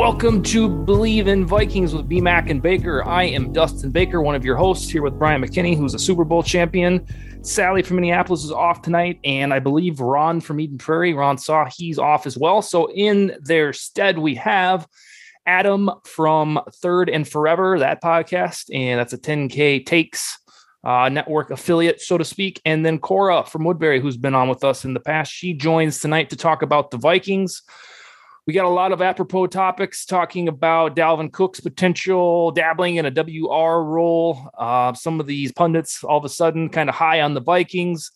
Welcome to Bleav in Vikings with BMAC and Baker. I am Dustin Baker, one of your hosts, here with Bryant McKinnie, who's a Super Bowl champion. Sally from Minneapolis is off tonight, and I believe Ron from Eden Prairie, Ron Saw, he's off as well. So in their stead, we have Adam from Third and Forever, that podcast, and that's a 10K Takes uh, network affiliate, so to speak. And then Cora from Woodbury, who's been on with us in the past. She joins tonight to talk about the Vikings. We got a lot of apropos topics talking about Dalvin Cook's potential dabbling in a WR role. Uh, some of these pundits all of a sudden kind of high on the Vikings.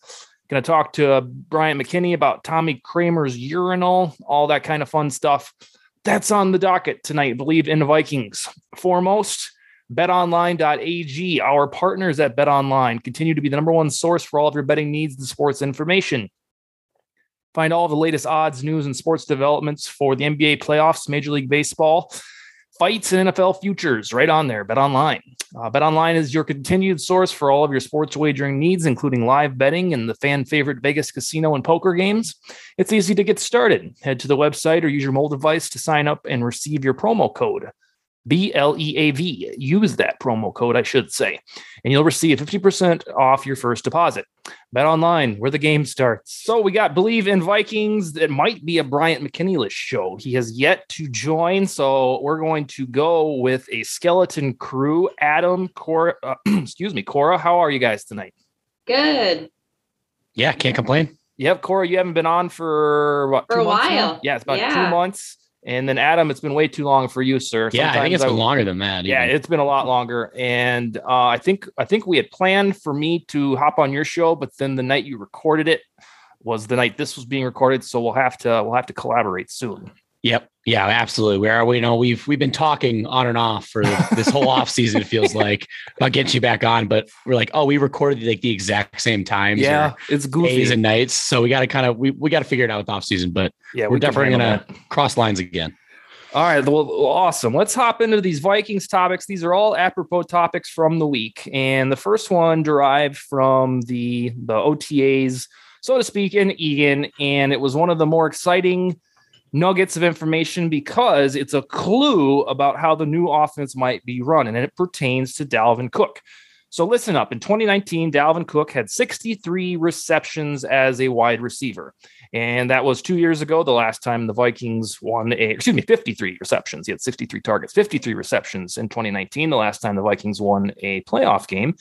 Going to talk to Bryant McKinnie about Tommy Kramer's urinal, all that kind of fun stuff. That's on the docket tonight. Bleav in Vikings. Foremost, betonline.ag. Our partners at BetOnline continue to be the number one source for all of your betting needs and sports information. Find all the latest odds, news, and sports developments for the NBA playoffs, Major League Baseball, fights, and NFL futures right on there. Bet online. Uh, Bet online is your continued source for all of your sports wagering needs, including live betting and the fan favorite Vegas casino and poker games. It's easy to get started. Head to the website or use your mobile device to sign up and receive your promo code. B L E A V. Use that promo code, I should say, and you'll receive 50% off your first deposit. Bet online, where the game starts. So we got Bleav in Vikings. It might be a Bryant McKinnie show. He has yet to join, so we're going to go with a skeleton crew. Adam, Cora, uh, excuse me, Cora. How are you guys tonight? Good. Yeah, can't complain. Yep, Cora, you haven't been on for what? For a while. Now? Yeah, it's about yeah. two months. And then Adam, it's been way too long for you, sir. Yeah, Sometimes I think it's I, been longer than that. Yeah, even. it's been a lot longer. And uh, I think I think we had planned for me to hop on your show, but then the night you recorded it was the night this was being recorded. So we'll have to we'll have to collaborate soon. Yep. Yeah, absolutely. We are. We know we've we've been talking on and off for this whole off season. It feels like about getting you back on, but we're like, oh, we recorded like the exact same times. Yeah, it's goofy. days and nights. So we got to kind of we, we got to figure it out with off season. But yeah, we're we definitely gonna that. cross lines again. All right, well, awesome. Let's hop into these Vikings topics. These are all apropos topics from the week, and the first one derived from the the OTAs, so to speak, in Eagan, and it was one of the more exciting nuggets of information because it's a clue about how the new offense might be run, and it pertains to Dalvin Cook. So listen up. In 2019, Dalvin Cook had 63 receptions as a wide receiver. And that was two years ago, the last time the Vikings won a, excuse me, 53 receptions. He had 63 targets, 53 receptions in 2019, the last time the Vikings won a playoff game.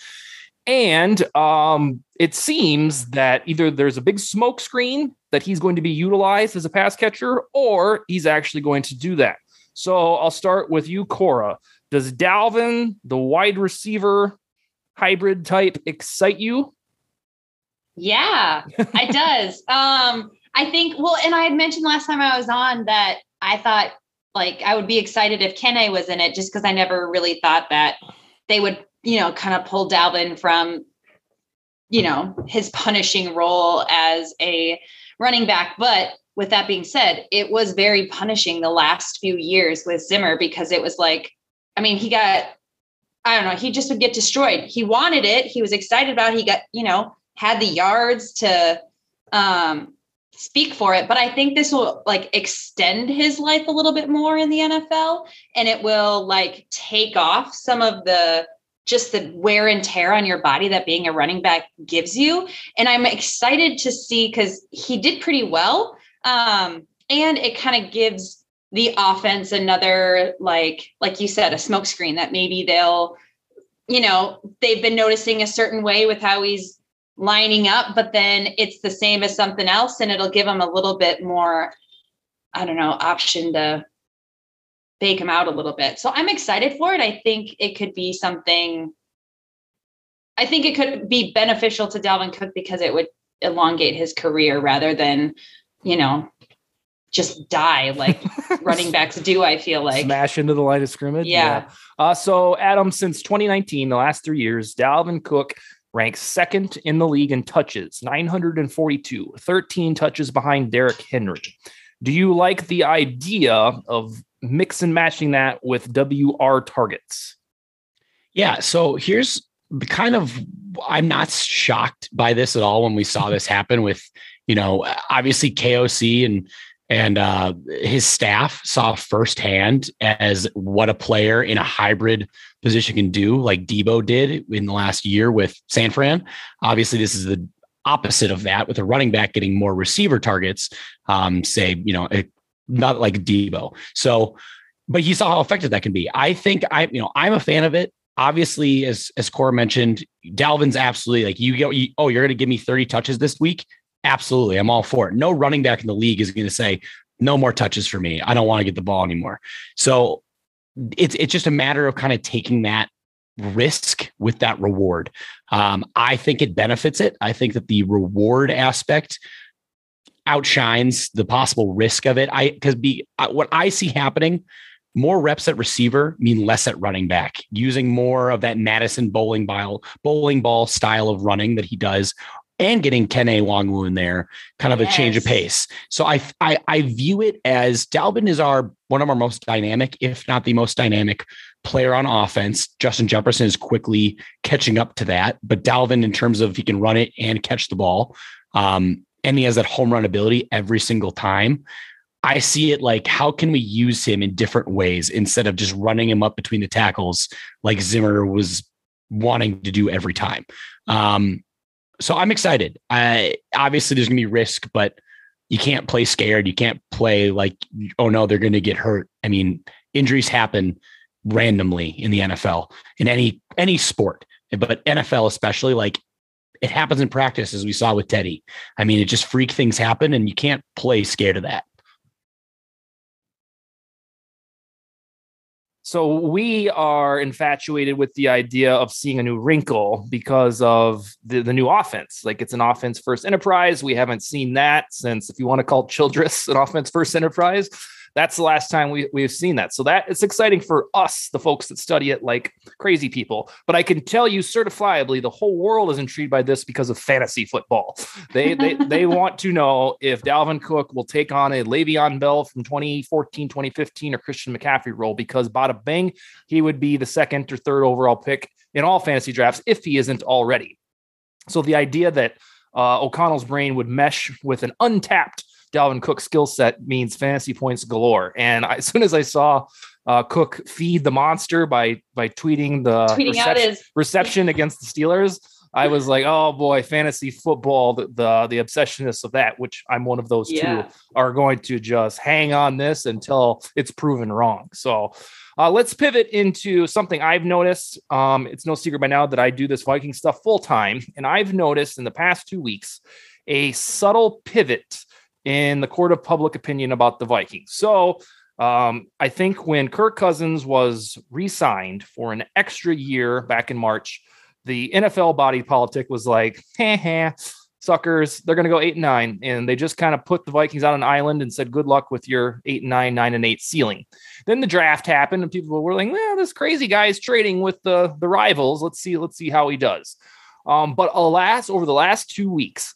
And um, it seems that either there's a big smoke screen that he's going to be utilized as a pass catcher, or he's actually going to do that. So I'll start with you, Cora. Does Dalvin, the wide receiver hybrid type, excite you? Yeah, it does. Um, I think, well, and I had mentioned last time I was on that I thought like I would be excited if Kene was in it just because I never really thought that they would you know, kind of pull Dalvin from, you know, his punishing role as a running back. But with that being said, it was very punishing the last few years with Zimmer because it was like, I mean, he got, I don't know, he just would get destroyed. He wanted it. He was excited about it. He got, you know, had the yards to um, speak for it. But I think this will like extend his life a little bit more in the NFL and it will like take off some of the just the wear and tear on your body that being a running back gives you. And I'm excited to see because he did pretty well. Um, and it kind of gives the offense another like like you said a smokescreen that maybe they'll you know, they've been noticing a certain way with how he's lining up, but then it's the same as something else and it'll give him a little bit more, I don't know, option to bake him out a little bit. So I'm excited for it. I think it could be something I think it could be beneficial to Dalvin Cook because it would elongate his career rather than, you know, just die like running backs do. I feel like smash into the line of scrimmage. Yeah. yeah. Uh, so Adam, since 2019, the last three years, Dalvin Cook ranks second in the league in touches, 942, 13 touches behind Derrick Henry. Do you like the idea of mix and matching that with WR targets? Yeah. So here's the kind of I'm not shocked by this at all when we saw this happen with, you know, obviously KOC and and uh, his staff saw firsthand as what a player in a hybrid position can do, like Debo did in the last year with San Fran. Obviously, this is the opposite of that, with a running back getting more receiver targets. Um, say, you know, not like Debo. So, but he saw how effective that can be. I think I, you know, I'm a fan of it. Obviously, as as Cora mentioned, Dalvin's absolutely like you go. You, oh, you're going to give me 30 touches this week. Absolutely. I'm all for it. No running back in the league is going to say, no more touches for me. I don't want to get the ball anymore. So it's it's just a matter of kind of taking that risk with that reward. Um, I think it benefits it. I think that the reward aspect outshines the possible risk of it. I because be uh, what I see happening. More reps at receiver mean less at running back, using more of that Madison bowling ball, bowling ball style of running that he does and getting Kene Nwangwu in there, kind of yes. a change of pace. So I, I I view it as Dalvin is our one of our most dynamic, if not the most dynamic player on offense. Justin Jefferson is quickly catching up to that, but Dalvin, in terms of he can run it and catch the ball, um, and he has that home run ability every single time. I see it like how can we use him in different ways instead of just running him up between the tackles like Zimmer was wanting to do every time. Um, so I'm excited. I obviously there's gonna be risk, but you can't play scared. You can't play like, oh no, they're gonna get hurt. I mean, injuries happen randomly in the NFL in any any sport, but NFL especially, like it happens in practice as we saw with Teddy. I mean, it just freak things happen, and you can't play scared of that. So we are infatuated with the idea of seeing a new wrinkle because of the, the new offense. Like it's an offense first enterprise. We haven't seen that since, if you want to call Childress an offense first enterprise, that's the last time we, we've seen that. So that it's exciting for us, the folks that study it like crazy people. But I can tell you certifiably the whole world is intrigued by this because of fantasy football. They they they want to know if Dalvin Cook will take on a Le'Veon Bell from 2014, 2015 or Christian McCaffrey role because bada bing, he would be the second or third overall pick in all fantasy drafts if he isn't already. So the idea that uh, O'Connell's brain would mesh with an untapped Dalvin Cook skill set means fantasy points galore. And I, as soon as I saw uh, Cook feed the monster by by tweeting the tweeting reception, his- reception against the Steelers, I was like, oh boy, fantasy football, the, the, the obsessionists of that, which I'm one of those yeah. two, are going to just hang on this until it's proven wrong. So uh, let's pivot into something I've noticed. Um, it's no secret by now that I do this Viking stuff full time, and I've noticed in the past two weeks a subtle pivot in the court of public opinion about the Vikings. So um, I think when Kirk Cousins was re signed for an extra year back in March, the NFL body politic was like, ha ha, suckers, they're going to go eight and nine. And they just kind of put the Vikings on an island and said, good luck with your eight and nine, nine and eight ceiling. Then the draft happened and people were like, well, this crazy guy is trading with the, the rivals. Let's see, let's see how he does. Um, but alas, over the last two weeks,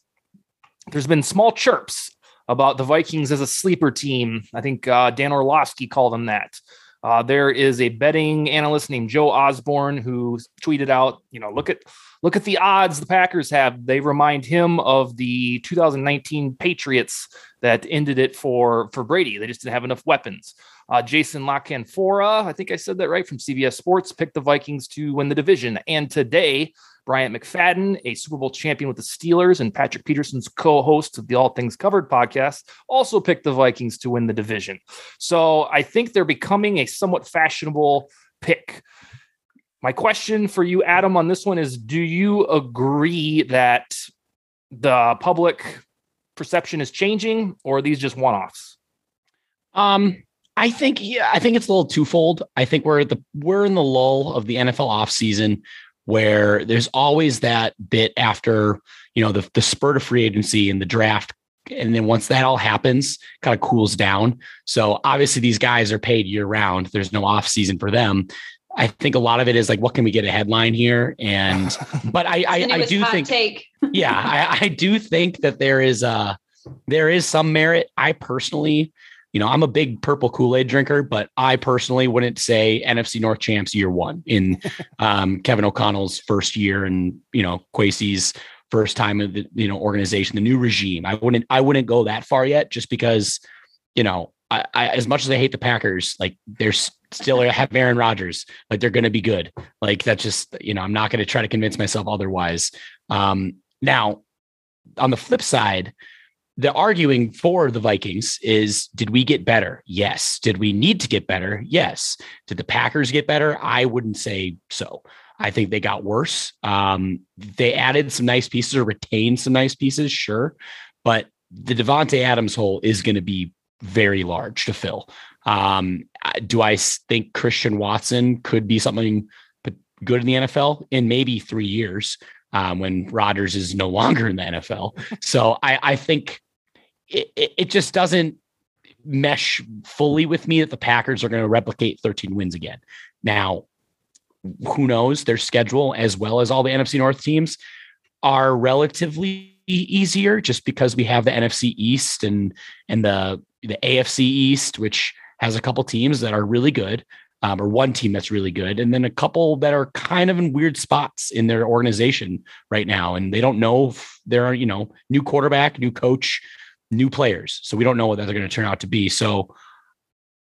there's been small chirps about the Vikings as a sleeper team. I think uh, Dan Orlovsky called them that. Uh, there is a betting analyst named Joe Osborne who tweeted out, you know, look at look at the odds the Packers have. They remind him of the 2019 Patriots that ended it for for Brady. They just didn't have enough weapons. Uh, Jason La Canfora, I think I said that right from CBS Sports, picked the Vikings to win the division. And today, Bryant McFadden, a Super Bowl champion with the Steelers, and Patrick Peterson's co host of the All Things Covered podcast, also picked the Vikings to win the division. So I think they're becoming a somewhat fashionable pick. my question for you, Adam, on this one is: Do you agree that the public perception is changing, or are these just one-offs? Um, I think yeah, I think it's a little twofold. I think we're at the we're in the lull of the NFL offseason where there's always that bit after you know the the spurt of free agency and the draft. And then once that all happens kind of cools down. So obviously these guys are paid year round. There's no off season for them. I think a lot of it is like what can we get a headline here? And but i i, I do think take. yeah I, I do think that there is uh there is some merit. I personally you know, I'm a big purple Kool Aid drinker, but I personally wouldn't say NFC North champs year one in um, Kevin O'Connell's first year and you know Kwesi's first time of the you know organization, the new regime. I wouldn't I wouldn't go that far yet, just because you know I, I as much as I hate the Packers, like they're still have Aaron Rodgers, like they're going to be good. Like that's just you know I'm not going to try to convince myself otherwise. Um, now, on the flip side the arguing for the Vikings is did we get better? Yes. Did we need to get better? Yes. Did the Packers get better? I wouldn't say so. I think they got worse. Um, they added some nice pieces or retained some nice pieces, sure. But the Davante Adams hole is going to be very large to fill. Um, do I think Christian Watson could be something good in the NFL in maybe three years um, when Rodgers is no longer in the NFL? So I, I think it, it just doesn't mesh fully with me that the Packers are going to replicate 13 wins again. Now, who knows? Their schedule, as well as all the NFC North teams, are relatively easier just because we have the NFC East and and the the AFC East, which has a couple teams that are really good, um, or one team that's really good, and then a couple that are kind of in weird spots in their organization right now, and they don't know if they're you know new quarterback, new coach, new players. So we don't know what they're going to turn out to be. So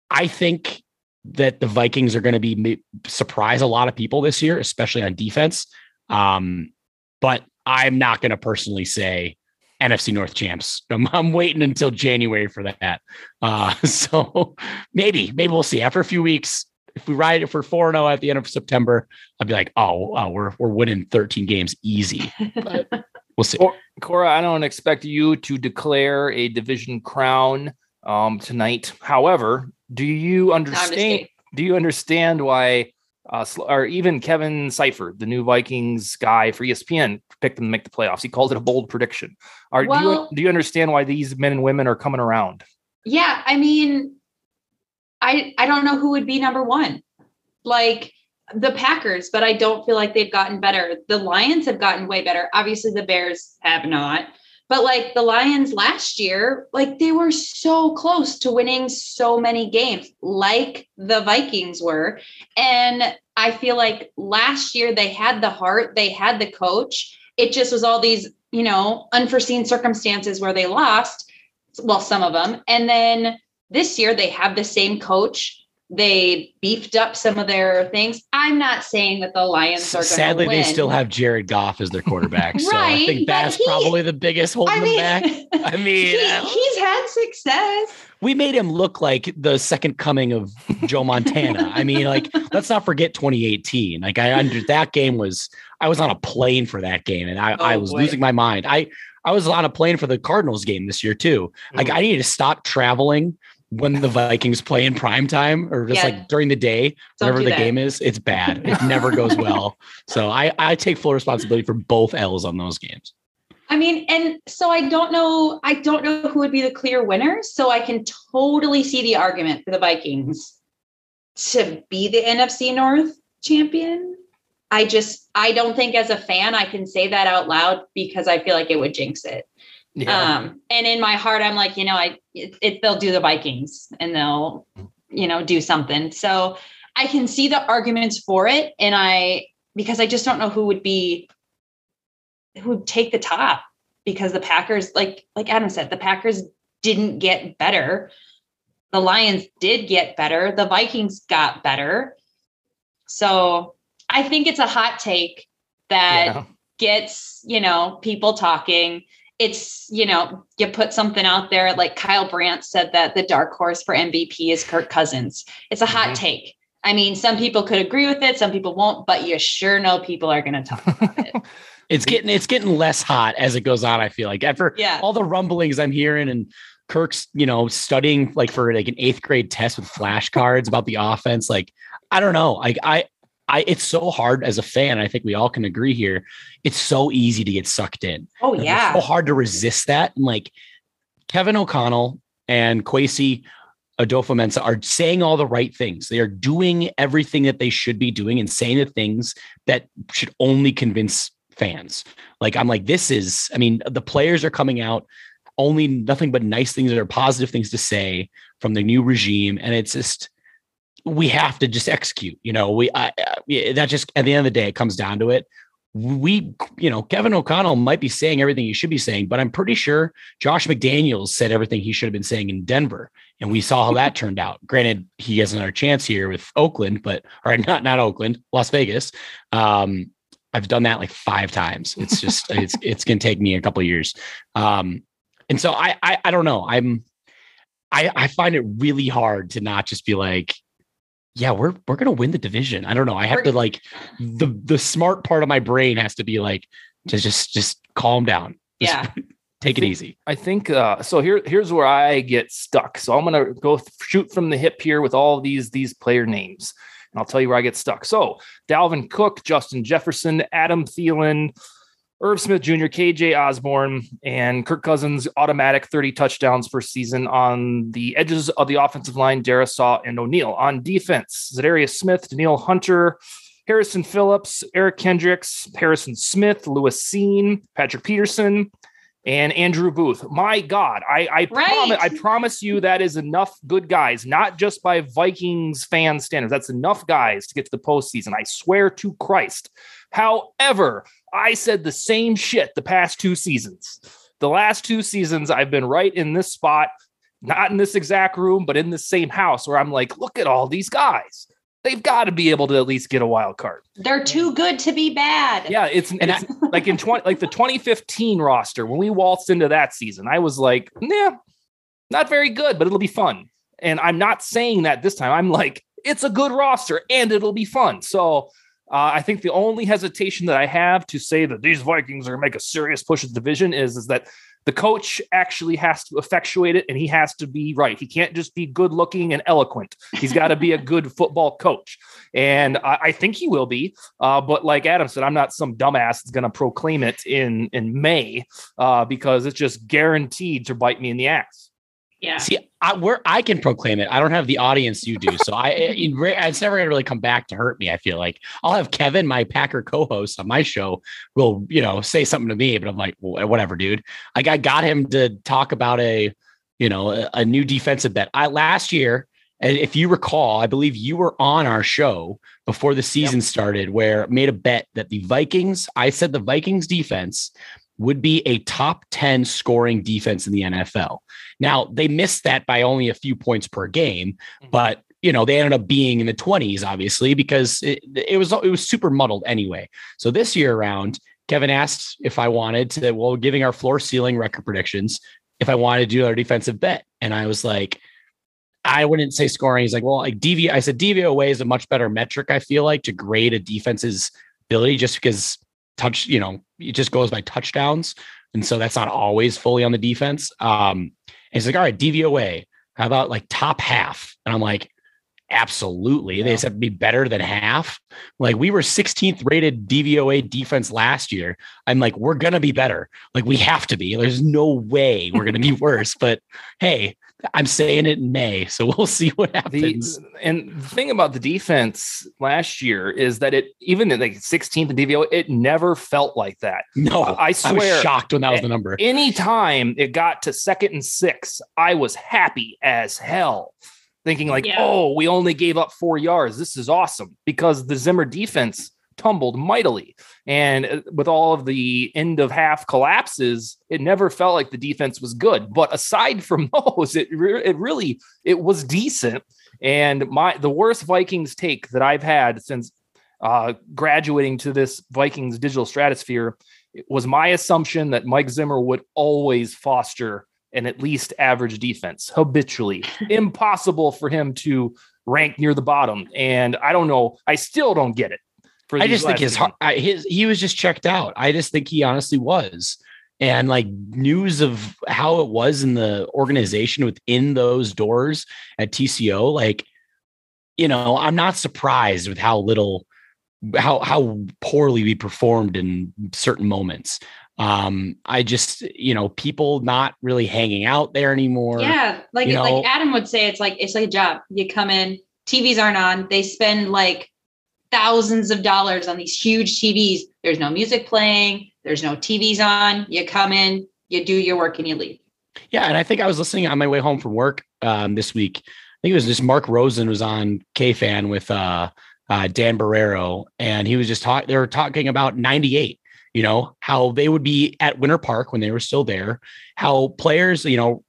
I think that the Vikings are going to be surprise a lot of people this year, especially on defense. Um, but I'm not going to personally say NFC North champs. I'm, I'm, waiting until January for that. Uh, so maybe, maybe we'll see after a few weeks. If we ride it for 4 0 at the end of September, I'd be like, oh, oh we're, we're winning 13 games easy. But we'll see. Cora, I don't expect you to declare a division crown um, tonight. However, do you understand? do you understand why, uh, or even Kevin Seifert, the new Vikings guy for ESPN, picked them to make the playoffs? He called it a bold prediction. Are well, do you do you understand why these men and women are coming around? Yeah, I mean, I I don't know who would be number one. Like the Packers, but I don't feel like they've gotten better. The Lions have gotten way better. Obviously, the Bears have not. But like the Lions last year, like they were so close to winning so many games, like the Vikings were. And I feel like last year they had the heart, they had the coach. It just was all these, you know, unforeseen circumstances where they lost. Well, some of them. And then this year they have the same coach they beefed up some of their things. I'm not saying that the Lions are sadly they still have Jared Goff as their quarterback. so right, I think that's he, probably the biggest holding I mean, them back. I mean, he, uh, he's had success. We made him look like the second coming of Joe Montana. I mean, like let's not forget 2018. Like I under that game was I was on a plane for that game and I, oh, I was boy. losing my mind. I I was on a plane for the Cardinals game this year too. Like I needed to stop traveling when the Vikings play in prime time or just yeah. like during the day, whenever the that. game is, it's bad. It never goes well. So I, I take full responsibility for both L's on those games. I mean, and so I don't know, I don't know who would be the clear winner. So I can totally see the argument for the Vikings to be the NFC North champion. I just, I don't think as a fan I can say that out loud because I feel like it would jinx it. Yeah. Um, and in my heart, I'm like, you know, I it, it, they'll do the Vikings and they'll, you know, do something. So I can see the arguments for it, and I because I just don't know who would be who would take the top because the Packers, like like Adam said, the Packers didn't get better. The Lions did get better. The Vikings got better. So I think it's a hot take that yeah. gets, you know, people talking it's you know you put something out there like Kyle Brandt said that the dark horse for MVP is Kirk Cousins. It's a hot mm-hmm. take. I mean, some people could agree with it, some people won't, but you sure know people are going to talk about it. it's getting it's getting less hot as it goes on. I feel like after Yeah. all the rumblings I'm hearing and Kirk's, you know, studying like for like an eighth grade test with flashcards about the offense. Like, I don't know. Like I I it's so hard as a fan. I think we all can agree here. It's so easy to get sucked in. Oh, It's yeah. so hard to resist that. And like Kevin O'Connell and Kwesi Adofo-Mensah are saying all the right things. They are doing everything that they should be doing and saying the things that should only convince fans. Like I'm like, this is, I mean, the players are coming out only nothing but nice things that are positive things to say from the new regime. And it's just, we have to just execute, you know, we, I, I, that just, at the end of the day, it comes down to it. We, you know, Kevin O'Connell might be saying everything he should be saying, but I'm pretty sure Josh McDaniels said everything he should have been saying in Denver. And we saw how that turned out. Granted, he has another chance here with Oakland, but or not not Oakland, Las Vegas. Um, I've done that like five times. It's just it's it's gonna take me a couple of years. Um, and so I, I I don't know. I'm I I find it really hard to not just be like, yeah, we're we're gonna win the division. I don't know. I have We're- to like the the smart part of my brain has to be like to just just calm down. Just Yeah. take it easy. I think uh, so. Here, here's where I get stuck. So I'm gonna go th- shoot from the hip here with all these these player names, and I'll tell you where I get stuck. So Dalvin Cook, Justin Jefferson, Adam Thielen, Irv Smith Jr., KJ Osborne, and Kirk Cousins automatic 30 touchdowns per season on the edges of the offensive line. Darrisaw and O'Neal on defense. Za'Darius Smith, Danielle Hunter. Harrison Phillips, Eric Kendricks, Harrison Smith, Lewis Cine, Patrick Peterson, and Andrew Booth. My God, I I, Right. promise, I promise you that is enough good guys, not just by Vikings fan standards. That's enough guys to get to the postseason. I swear to Christ. However, I said the same shit the past two seasons. The last two seasons, I've been right in this spot, not in this exact room, but in the same house where I'm like, look at all these guys. They've got to be able to at least get a wild card. They're too good to be bad. Yeah, it's, And it's like in 20 like the 2015 roster when we waltzed into that season. I was like, "Nah, not very good, but it'll be fun." And I'm not saying that this time. I'm like, it's a good roster and it'll be fun. So, uh, I think the only hesitation that I have to say that these Vikings are going to make a serious push at the division is is that the coach actually has to effectuate it and he has to be right. He can't just be good looking and eloquent. He's got to be a good football coach. And I, I think he will be. Uh, but like Adam said, I'm not some dumbass that's going to proclaim it in, in May uh, because it's just guaranteed to bite me in the ass. Yeah. See, I, where I can proclaim it, I don't have the audience you do, so I it, it's never gonna really come back to hurt me. I feel like I'll have Kevin, my Packer co-host on my show, will you know say something to me, but I'm like, well, whatever, dude. Like I got him to talk about a you know a, a new defensive bet. I last year, and if you recall, I believe you were on our show before the season started, where made a bet that the Vikings. I said the Vikings defense would be a top 10 scoring defense in the NFL. Now, they missed that by only a few points per game, mm-hmm. but you know, they ended up being in the 20s obviously because it, it was it was super muddled anyway. So this year around, Kevin asked if I wanted to well giving our floor ceiling record predictions if I wanted to do our defensive bet and I was like I wouldn't say scoring. He's like, well, like DV. I said DVOA is a much better metric. I feel like to grade a defense's ability, just because touch, you know, it just goes by touchdowns, and so that's not always fully on the defense. Um, and he's like, all right, DVOA. How about like top half? And I'm like, absolutely. They Yeah. said be better than half. Like we were 16th rated DVOA defense last year. I'm like, we're gonna be better. Like we have to be. There's no way we're gonna be worse. But hey, I'm saying it in May, so we'll see what The, happens. and the thing about the defense last year is that it even in like 16th in DVO, it never felt like that. no, I I was swear, shocked when that was the number. anytime it got to second and six, I was happy as hell, thinking like, Yeah. "Oh, we only gave up four yards. This is awesome." Because the Zimmer defense tumbled mightily, and uh, with all of the end of half collapses, it never felt like the defense was good. But aside from those, it re- it really it was decent. And my the worst Vikings take that I've had since uh, graduating to this Vikings digital stratosphere was my assumption that Mike Zimmer would always foster an at least average defense habitually. Impossible for him to rank near the bottom. And I don't know. I still don't get it. I just think his, I, his he was just checked out. I just think he honestly was. And like news of how it was in the organization within those doors at TCO, like, you know, I'm not surprised with how little how how poorly we performed in certain moments. Um i just you know people not really hanging out there anymore yeah like you know, like adam would say it's like it's like a job. You come in tvs aren't on. They spend like thousands of dollars on these huge tvs there's no music playing there's no tvs on you come in you do your work and you leave yeah and i think i was listening on my way home from work um this week i think it was just mark rosen was on k-fan with uh uh, Dan Barreiro, and he was just talking. They were talking about '98. You know how they would be at Winter Park when they were still there. How players, you know,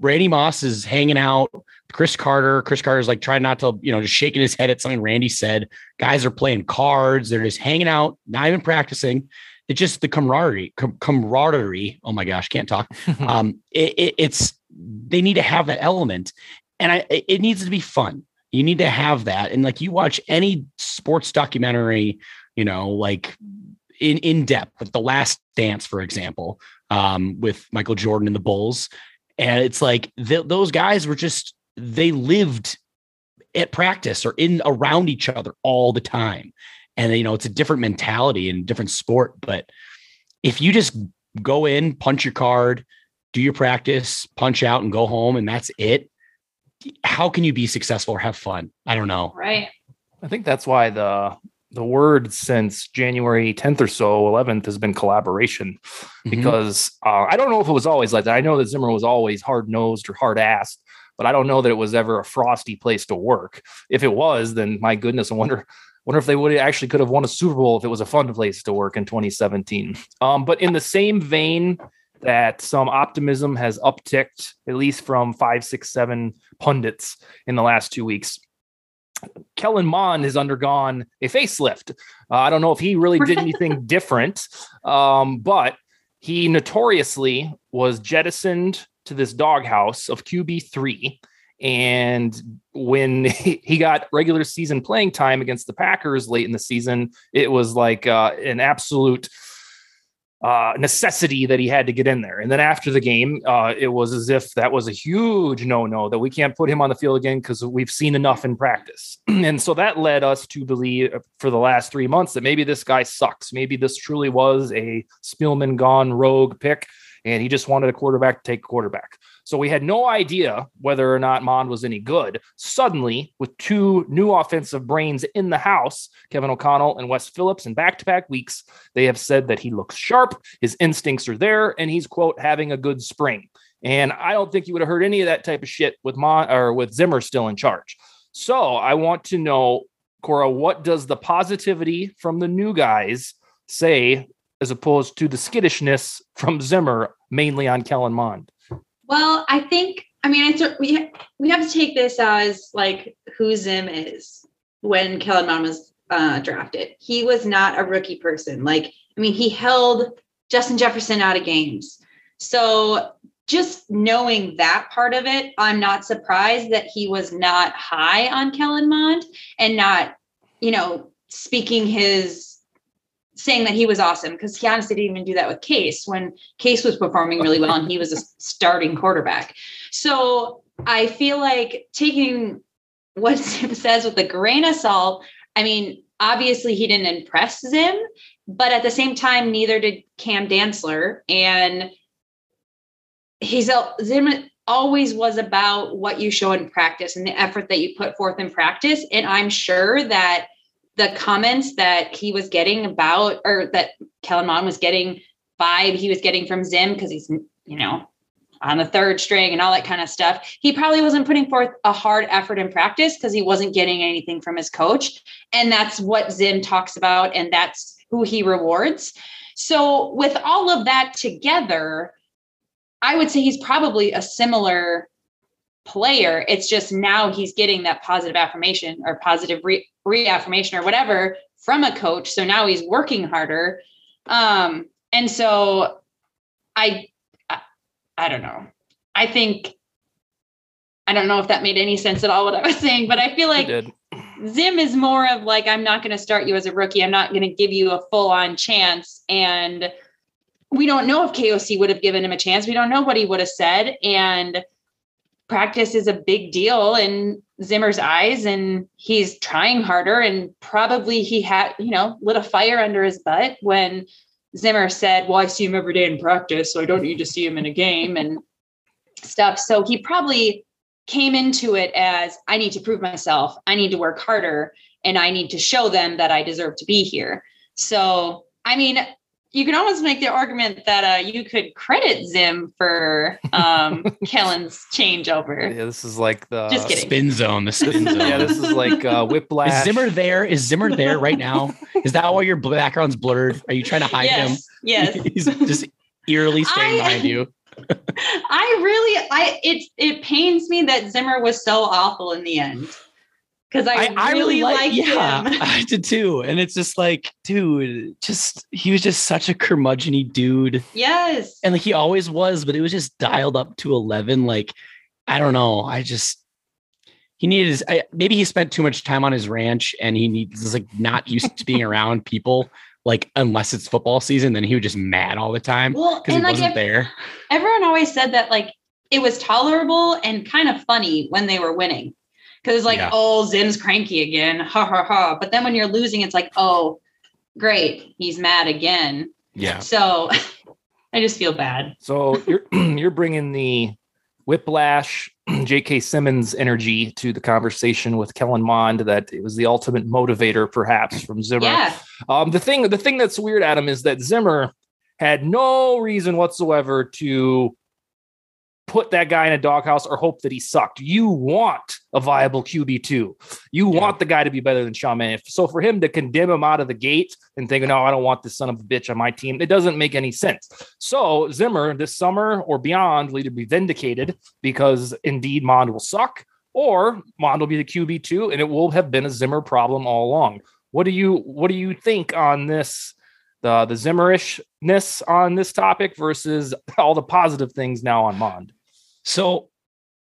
Randy Moss is hanging out. Cris Carter. Cris Carter's like trying not to, you know, just shaking his head at something Randy said. Guys are playing cards. They're just hanging out, not even practicing. It's just the camaraderie, com- camaraderie. Oh my gosh, can't talk. um, it, it, it's they need to have that element, and I it needs to be fun. You need to have that. And like you watch any sports documentary, you know, like in in depth, like The Last Dance, for example, um, with Michael Jordan and the Bulls, and it's like th- those guys were just they lived at practice or in around each other all the time, and you know it's a different mentality and different sport. But if you just go in, punch your card, do your practice, punch out, and go home, and that's it how can you be successful or have fun? I don't know. Right. I think that's why the the word since January 10th or so, 11th has been collaboration, mm-hmm. because uh, I don't know if it was always like that. I know that Zimmer was always hard nosed or hard assed, but I don't know that it was ever a frosty place to work. If it was, then my goodness, I wonder wonder if they would actually could have won a Super Bowl if it was a fun place to work in 2017. Um, but in the same vein that some optimism has upticked, at least from five, six, seven pundits in the last two weeks. Kellen Mond has undergone a facelift. Uh, I don't know if he really did anything different, um, but he notoriously was jettisoned to this doghouse of QB3. And when he got regular season playing time against the Packers late in the season, it was like uh, an absolute uh, necessity that he had to get in there. And then after the game, uh, it was as if that was a huge no no that we can't put him on the field again because we've seen enough in practice. and so that led us to believe uh, for the last three months that maybe this guy sucks. Maybe this truly was a Spielman gone rogue pick and he just wanted a quarterback to take a quarterback. So we had no idea whether or not Mond was any good. Suddenly, with two new offensive brains in the house, Kevin O'Connell and Wes Phillips, in back to back weeks, they have said that he looks sharp, his instincts are there, and he's, quote, having a good spring. And I don't think you would have heard any of that type of shit with Mon or with Zimmer still in charge. So I want to know, Cora, what does the positivity from the new guys say as opposed to the skittishness from Zimmer, mainly on Kellen Mond? Well, I think I mean it's we we have to take this as like who Zim is when Kellen Mond was uh, drafted. He was not a rookie person. Like I mean, he held Justin Jefferson out of games. So just knowing that part of it, I'm not surprised that he was not high on Kellen Mond and not, you know, speaking his saying that he was awesome because he honestly didn't even do that with Case when Case was performing really well and he was a starting quarterback. So I feel like taking what Zim says with a grain of salt. I mean, obviously he didn't impress Zim, but at the same time, neither did Cam Dantzler. And he's Zim always was about what you show in practice and the effort that you put forth in practice. And I'm sure that the comments that he was getting about, or that Kellen Mond was getting vibe he was getting from Zim because he's, you know, on the third string and all that kind of stuff. He probably wasn't putting forth a hard effort in practice because he wasn't getting anything from his coach. And that's what Zim talks about, and that's who he rewards. So, with all of that together, I would say he's probably a similar player. It's just now he's getting that positive affirmation or positive re- reaffirmation or whatever from a coach. So now he's working harder. Um, and so I, I, I don't know. I think I don't know if that made any sense at all what I was saying, but I feel like Zim is more of like, I'm not going to start you as a rookie. I'm not going to give you a full on chance. And we don't know if KOC would have given him a chance. We don't know what he would have said. And practice is a big deal in Zimmer's eyes. And he's trying harder. And probably he had, you know, lit a fire under his butt when Zimmer said, Well, I see him every day in practice. So I don't need to see him in a game and stuff. So he probably came into it as I need to prove myself, I need to work harder, and I need to show them that I deserve to be here. So, I mean, you can almost make the argument that uh, you could credit Zim for um, Kellen's changeover. Yeah, this is like the Just kidding. spin zone. The spin zone. yeah, this is like uh, whiplash. Is Zimmer there? Is Zimmer there right now? Is that why your background's blurred? Are you trying to hide yes, him? yes. He's just eerily staying I- behind you. I really, I it it pains me that Zimmer was so awful in the end because I, I, I really, like, yeah, him. I did too. And it's just like, dude, just he was just such a curmudgeony dude. Yes, And like he always was, but it was just dialed up to 11. Like, I don't know. I just, he needed his, I, maybe he spent too much time on his ranch and he needs, like not used to being around people, like, unless it's football season, then he was just mad all the time well, because he like wasn't if- there. everyone always said that like it was tolerable and kind of funny when they were winning because it's like Yeah. oh zim's cranky again ha ha ha but then when you're losing it's like oh great he's mad again Yeah. so i just feel bad So you're you're bringing the whiplash, J.K. Simmons energy to the conversation with Kellen Mond. That it was the ultimate motivator, perhaps, from Zimmer. yeah Um, the thing, the thing that's weird, Adam, is that Zimmer had no reason whatsoever to put that guy in a doghouse or hope that he sucked. You want a viable QB two. You Yeah. want the guy to be better than Sean Mannion. So for him to condemn him out of the gate and think, no, I don't want this son of a bitch on my team, it doesn't make any sense. So Zimmer this summer or beyond will either be vindicated because indeed Mond will suck, or Mond will be the QB two, and it will have been a Zimmer problem all along. What do you what do you think on this? The the Zimmerishness on this topic versus all the positive things now on Mond. So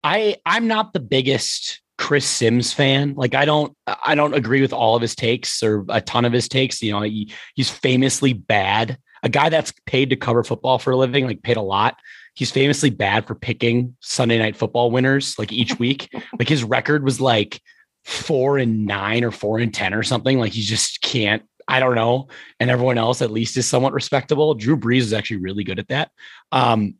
I I'm not the biggest Chris Sims fan. Like I don't I don't agree with all of his takes or a ton of his takes. You know, he, he's famously bad. A guy that's paid to cover football for a living, like paid a lot. He's famously bad for picking Sunday night football winners like each week. like his record was like four and nine or four and ten or something. Like he just can't. I don't know. And everyone else at least is somewhat respectable. Drew Brees is actually really good at that. Um,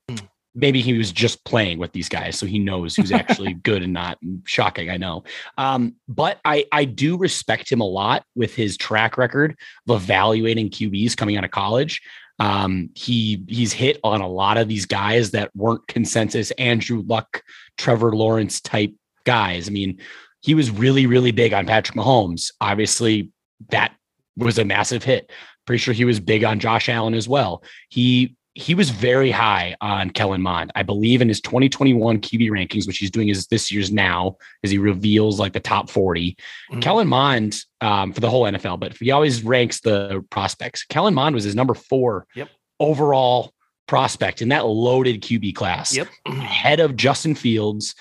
maybe he was just playing with these guys, so he knows who's actually good and not. Shocking, I know. Um, but I I do respect him a lot with his track record of evaluating QBs coming out of college. Um, he he's hit on a lot of these guys that weren't consensus Andrew Luck, Trevor Lawrence type guys. I mean, he was really really big on Patrick Mahomes. Obviously, that was a massive hit. Pretty sure he was big on Josh Allen as well. He he was very high on Kellen Mond. I believe in his 2021 QB rankings, which he's doing is this year's now, as he reveals like the top 40. Mhm. Kellen Mond um, for the whole NFL, but he always ranks the prospects. Kellen Mond was his number four Yep. overall prospect in that loaded QB class, Yep. ahead of Justin Fields,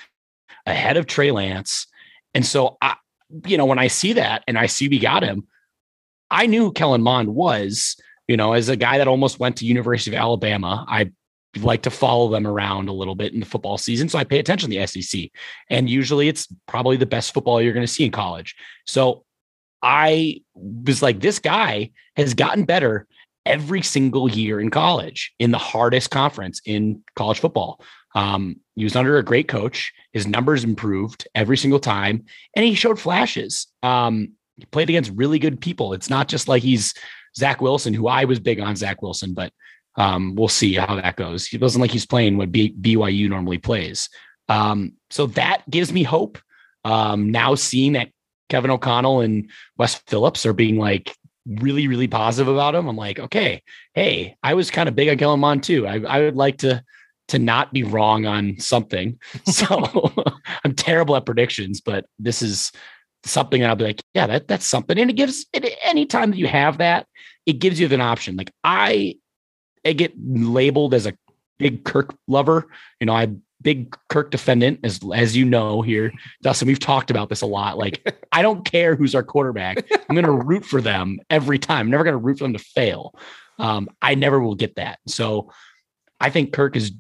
ahead of Trey Lance. And so I, you know, when I see that and I see we got him, I knew Kellen Mond was, you know, as a guy that almost went to University of Alabama. I like to follow them around a little bit in the football season, so I pay attention to the SEC. And usually, it's probably the best football you're going to see in college. So I was like, this guy has gotten better every single year in college in the hardest conference in college football. Um, he was under a great coach. His numbers improved every single time, and he showed flashes. Um, he played against really good people. It's not just like he's Zach Wilson, who I was big on Zach Wilson, but um, we'll see how that goes. He doesn't like he's playing what BYU normally plays. Um, so that gives me hope. Um, now seeing that Kevin O'Connell and Wes Phillips are being like really, really positive about him, I'm like, okay, hey, I was kind of big on Kellen Mond too. I, I would like to to not be wrong on something. So I'm terrible at predictions, but this is something and I'll be like, yeah, that that's something. And it gives it anytime that you have that, it gives you an option. Like I, I get labeled as a big Kirk lover. You know, I big Kirk defendant, as as you know here, Dustin. We've talked about this a lot. Like, I don't care who's our quarterback. I'm going to root for them every time. I'm never going to root for them to fail. Um, I never will get that. So, I think Kirk is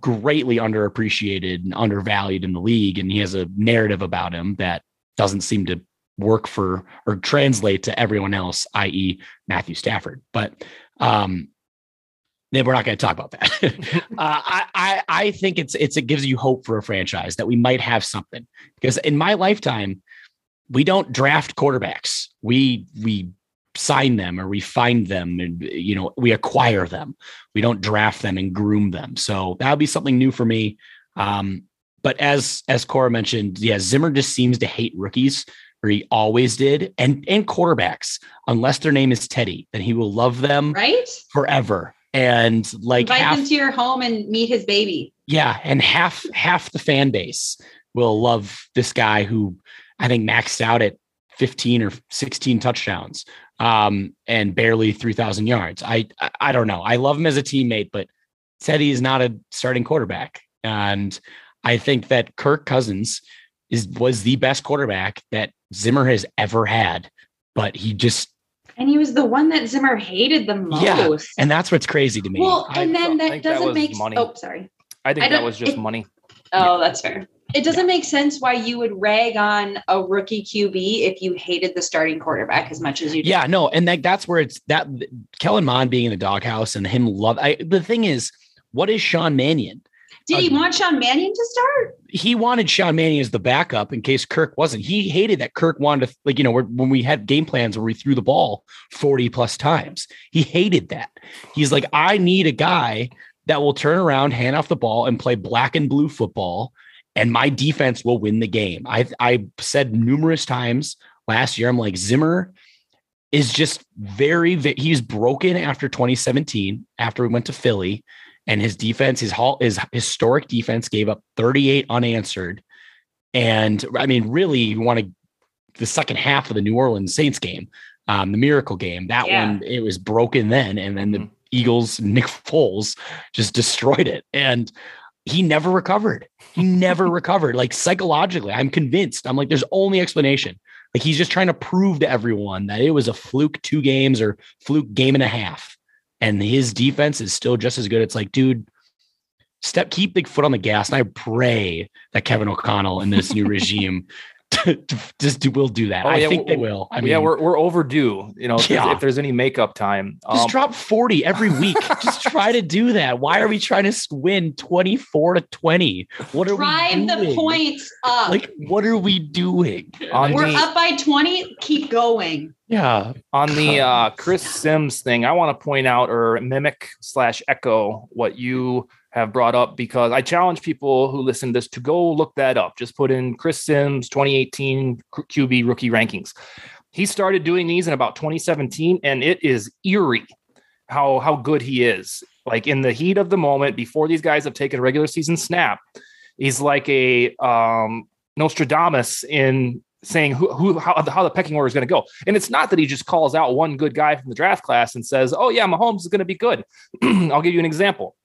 greatly underappreciated and undervalued in the league, and he has a narrative about him that doesn't seem to work for or translate to everyone else, i.e., Matthew Stafford. But um, then we're not going to talk about that. uh, I, I I think it's it's it gives you hope for a franchise that we might have something because in my lifetime we don't draft quarterbacks. We we sign them or we find them and you know we acquire them. We don't draft them and groom them. So that would be something new for me. Um, but as as Cora mentioned, yeah, Zimmer just seems to hate rookies, or he always did, and and quarterbacks unless their name is Teddy, then he will love them right forever and like invite half, him to your home and meet his baby. Yeah, and half half the fan base will love this guy who I think maxed out at 15 or 16 touchdowns um, and barely 3,000 yards. I, I I don't know. I love him as a teammate, but Teddy is not a starting quarterback, and I think that Kirk Cousins is was the best quarterback that Zimmer has ever had, but he just and he was the one that Zimmer hated the most. Yeah, and that's what's crazy to me. Well, and I then that doesn't was make money. Oh, sorry. I think I that was just it- money. Oh, that's fair. It doesn't make sense why you would rag on a rookie QB if you hated the starting quarterback as much as you do. Yeah, no, and that that's where it's that Kellen Mond being in the doghouse and him love. I the thing is, what is Sean Mannion? Did he want Sean Mannion to start? He wanted Sean Mannion as the backup in case Kirk wasn't. He hated that Kirk wanted to like you know when we had game plans where we threw the ball forty plus times. He hated that. He's like, I need a guy that will turn around, hand off the ball, and play black and blue football, and my defense will win the game. I I said numerous times last year. I'm like Zimmer is just very, he's broken after 2017 after we went to Philly and his defense his hall his historic defense gave up 38 unanswered and I mean really you want to the second half of the New Orleans Saints game um the miracle game that Yeah. one it was broken then and then the Mhm. Eagles Nick Foles just destroyed it and he never recovered he never recovered like psychologically I'm convinced I'm like there's only explanation like he's just trying to prove to everyone that it was a fluke two games or fluke game and a half. And his defense is still just as good. It's like, dude, step, keep the foot on the gas. And I pray that Kevin O'Connell and this new regime just do, We'll do that. Oh, I yeah, think they will. I mean, yeah, we're, we're overdue. You know, if, there's, Yeah. if there's any makeup time, just um, drop 40 every week. just try to do that. Why are we trying to win 24 to 20? What are Drive we the doing? points up. Like, what are we doing? On We're the- up by 20. Keep going. Yeah. on the uh, Chris Sims thing, I want to point out or mimic slash echo what you have brought up because I challenge people who listen to this to go look that up. Just put in Chris Sims 2018 QB rookie rankings. He started doing these in about 2017, and it is eerie how how good he is. Like in the heat of the moment, before these guys have taken a regular season snap, he's like a um, Nostradamus in saying who, who how, how the pecking order is going to go. And it's not that he just calls out one good guy from the draft class and says, "Oh yeah, Mahomes is going to be good." I'll give you an example.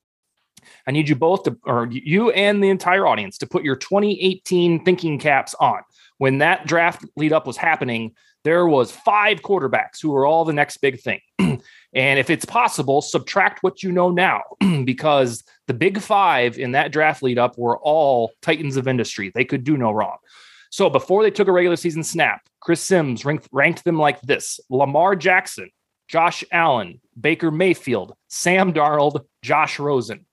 I need you both to, or you and the entire audience, to put your 2018 thinking caps on. When that draft lead up was happening, there was five quarterbacks who were all the next big thing. and if it's possible, subtract what you know now, because the big five in that draft lead up were all titans of industry. They could do no wrong. So before they took a regular season snap, Chris Sims ranked, ranked them like this Lamar Jackson, Josh Allen, Baker Mayfield, Sam Darnold, Josh Rosen.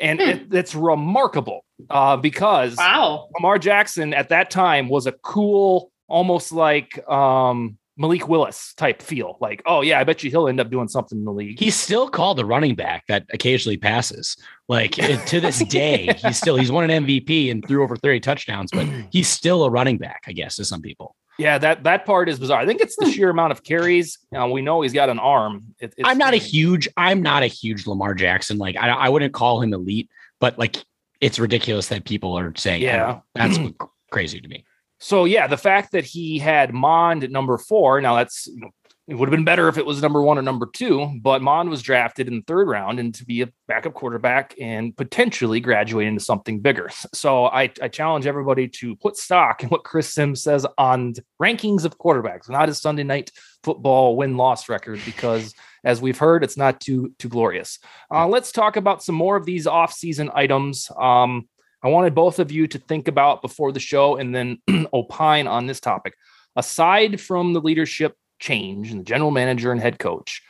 And Hmm. it, it's remarkable uh, because Wow. Lamar Jackson at that time was a cool, almost like um, Malik Willis type feel. Like, oh, yeah, I bet you he'll end up doing something in the league. He's still called a running back that occasionally passes. Like to this day, he's still he's won an MVP and threw over 30 touchdowns, but he's still a running back, I guess, to some people. Yeah, that, that part is bizarre. I think it's the sheer amount of carries. Uh, we know he's got an arm. It, it's I'm not a huge, I'm not a huge Lamar Jackson. Like I, I wouldn't call him elite, but like it's ridiculous that people are saying, Yeah. that's crazy to me. So yeah, the fact that he had Mond at number four, now that's you know, it would have been better if it was number one or number two, but Mond was drafted in the third round and to be a backup quarterback and potentially graduate into something bigger. So I, I challenge everybody to put stock in what Chris Sims says on rankings of quarterbacks, not his Sunday night football win loss record, because as we've heard, it's not too too glorious. Uh, let's talk about some more of these off-season items. Um, I wanted both of you to think about before the show and then opine on this topic. Aside from the leadership change in the general manager and head coach.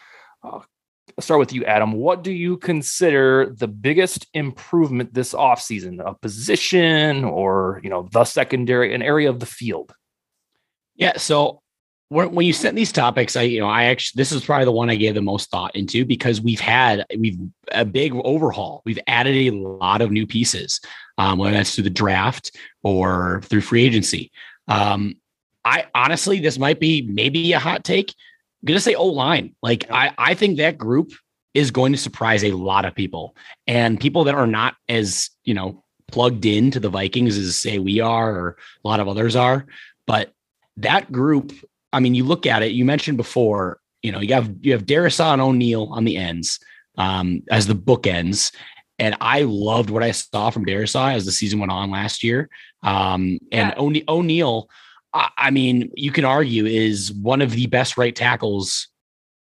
Uh, I'll start with you, Adam. What do you consider the biggest improvement this offseason? A position or, you know, the secondary, an area of the field? Yeah. So when you sent these topics, I, you know, I actually, this is probably the one I gave the most thought into because we've had, we've a big overhaul. We've added a lot of new pieces, um, whether that's through the draft or through free agency. Um, I honestly, this might be maybe a hot take. I'm gonna say O line. Like I, I think that group is going to surprise a lot of people and people that are not as you know plugged into the Vikings as say we are or a lot of others are. But that group, I mean, you look at it. You mentioned before, you know, you have you have Darrisaw and O'Neal on the ends um, as the bookends, and I loved what I saw from Darrisaw as the season went on last year. Um, and yeah. O'Neal I mean, you can argue is one of the best right tackles